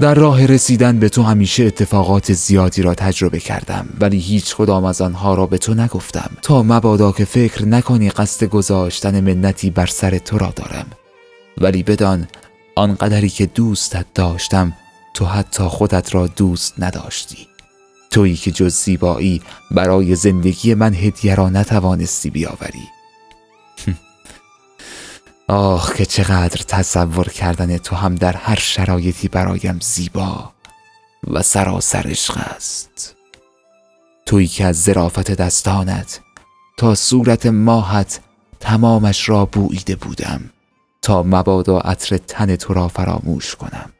در راه رسیدن به تو همیشه اتفاقات زیادی را تجربه کردم ولی هیچ کدام از آنها را به تو نگفتم. تا مبادا که فکر نکنی قصد گذاشتن منتی بر سر تو را دارم. ولی بدان آنقدری که دوستت داشتم تو حتی خودت را دوست نداشتی. تویی که جز زیبایی برای زندگی من هدیه را نتوانستی بیاوری. آه که چقدر تصور کردن تو هم در هر شرایطی برایم زیبا و سراسر عشق است. تویی که از ظرافت دستانت تا صورت ماهت تمامش را بوییده بودم تا مبادا عطر تن تو را فراموش کنم.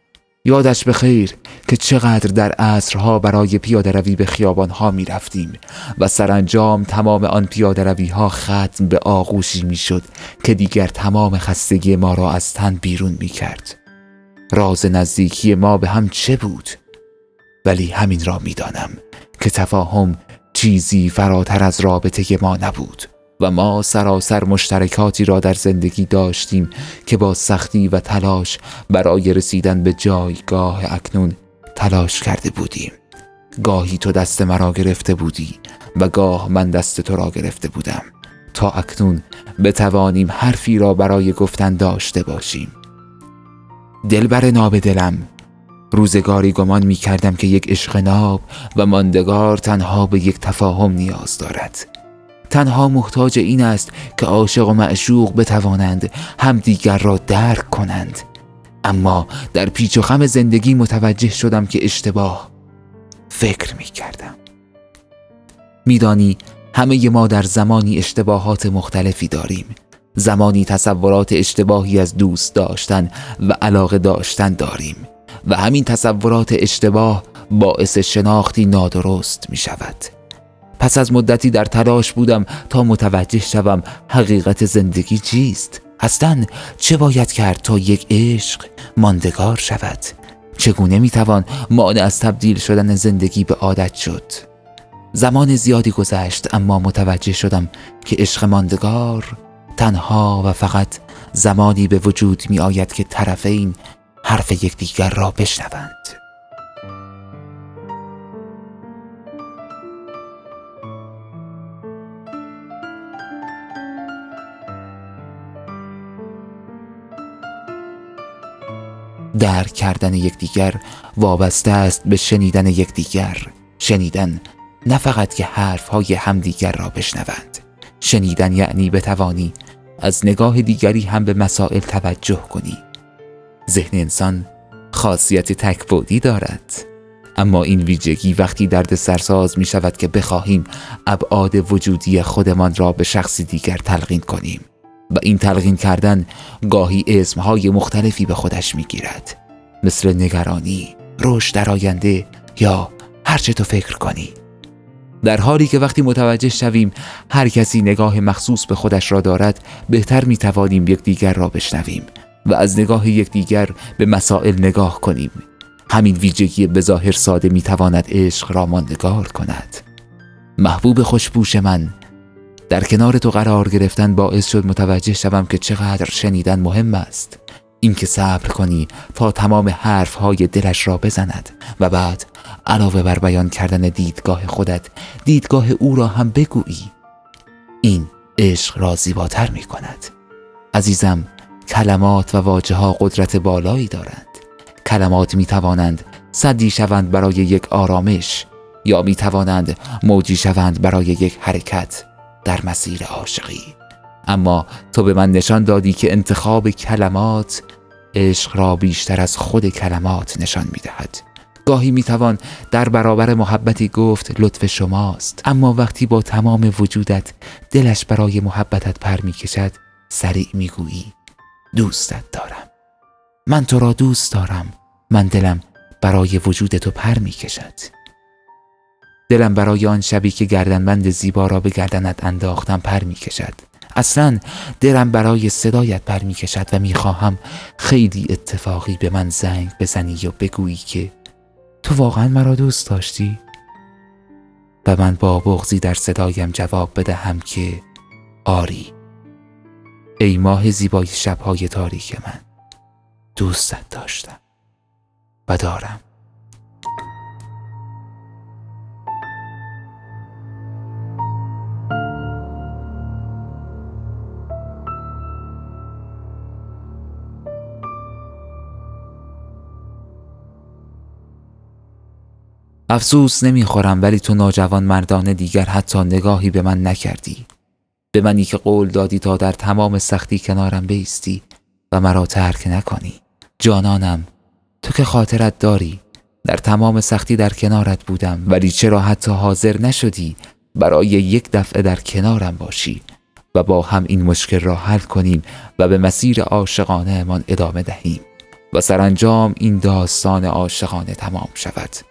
یادش به خیر که چقدر در عصرها برای پیاده روی به خیابان ها می رفتیم و سرانجام تمام آن پیاده روی ها ختم به آغوشی می شد که دیگر تمام خستگی ما را از تن بیرون می کرد راز نزدیکی ما به هم چه بود؟ ولی همین را می دانم که تفاهم چیزی فراتر از رابطه ما نبود و ما سراسر مشترکاتی را در زندگی داشتیم که با سختی و تلاش برای رسیدن به جایگاه اکنون تلاش کرده بودیم. گاهی تو دست مرا گرفته بودی و گاه من دست تو را گرفته بودم. تا اکنون بتوانیم حرفی را برای گفتن داشته باشیم. دلبر ناب دلم روزگاری گمان می کردم که یک عشق ناب و ماندگار تنها به یک تفاهم نیاز دارد. تنها محتاج این است که عاشق و معشوق بتوانند همدیگر را درک کنند. اما در پیچ و خم زندگی متوجه شدم که اشتباه فکر می کردم. میدانی همه ما در زمانی اشتباهات مختلفی داریم. زمانی تصورات اشتباهی از دوست داشتن و علاقه داشتن داریم و همین تصورات اشتباه باعث شناختی نادرست می شود. پس از مدتی در تلاش بودم تا متوجه شوم حقیقت زندگی چیست. اصلا چه باید کرد تا یک عشق ماندگار شود؟ چگونه می‌توان مانع از تبدیل شدن زندگی به عادت شد؟ زمان زیادی گذشت اما متوجه شدم که عشق ماندگار تنها و فقط زمانی به وجود می آید که طرفین حرف یکدیگر را بشنوند. درک کردن یکدیگر وابسته است به شنیدن یکدیگر. شنیدن نه فقط که حرفهای همدیگر را بشنوند. شنیدن یعنی بتوانی از نگاه دیگری هم به مسائل توجه کنی. ذهن انسان خاصیت تکبودی دارد. اما این ویژگی وقتی درد سرساز می شود که بخواهیم ابعاد وجودی خودمان را به شخصی دیگر تلقین کنیم. و این تلقین کردن گاهی اسمهای مختلفی به خودش می‌گیرد. مثل نگرانی، رشد در آینده یا هرچه تو فکر کنی. در حالی که وقتی متوجه شویم هر کسی نگاه مخصوص به خودش را دارد بهتر می توانیم یکدیگر را بشنویم و از نگاه یکدیگر به مسائل نگاه کنیم. همین ویژگی بظاهر ساده می تواند عشق را ماندگار کند. محبوب خوشبوش من در کنار تو قرار گرفتن باعث شد متوجه شوم که چقدر شنیدن مهم است. اینکه صبر کنی تا تمام حرف های دلش را بزند و بعد علاوه بر بیان کردن دیدگاه خودت دیدگاه او را هم بگویی. این عشق را زیباتر می کند عزیزم کلمات و واجه ها قدرت بالایی دارند. کلمات می توانند صدی شوند برای یک آرامش یا می توانند موجی شوند برای یک حرکت. در مسیر عاشقی. اما تو به من نشان دادی که انتخاب کلمات عشق را بیشتر از خود کلمات نشان می دهد گاهی می توان در برابر محبتی گفت لطف شماست. اما وقتی با تمام وجودت دلش برای محبتت پر می کشد سریع می گویی دوستت دارم. من تو را دوست دارم. من دلم برای وجود تو پر می کشد دلم برای آن شبی که گردنبند زیبا را به گردنت انداختم پر می کشد. اصلا دلم برای صدایت پر می کشد و می خواهم خیلی اتفاقی به من زنگ بزنی و بگویی که تو واقعا مرا دوست داشتی؟ و من با بغزی در صدایم جواب بدهم که آری. ای ماه زیبای شبهای تاریک من دوستت داشتم و دارم. افسوس نمی‌خورم ولی تو ناجوان مردان دیگر حتی نگاهی به من نکردی. به منی که قول دادی تا در تمام سختی کنارم بیستی و مرا ترک نکنی. جانانم تو که خاطرت داری. در تمام سختی در کنارت بودم ولی چرا حتی حاضر نشدی برای یک دفعه در کنارم باشی و با هم این مشکل را حل کنیم و به مسیر عاشقانه من ادامه دهیم و سرانجام این داستان عاشقانه تمام شود.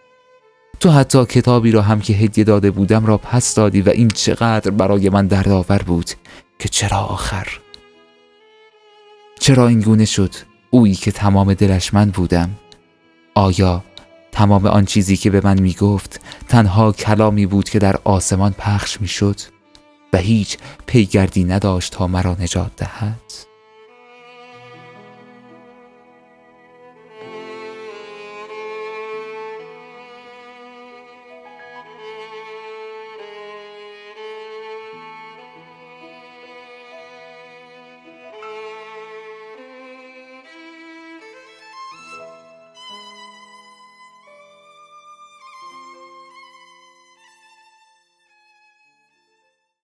تو حتی کتابی را هم که هدیه داده بودم را پس دادی و این چقدر برای من دردآور بود که چرا آخر؟ چرا این گونه شد اویی که تمام دلش من بودم؟ آیا تمام آن چیزی که به من می گفت تنها کلامی بود که در آسمان پخش می شد و هیچ پیگردی نداشت تا مرا نجات دهد؟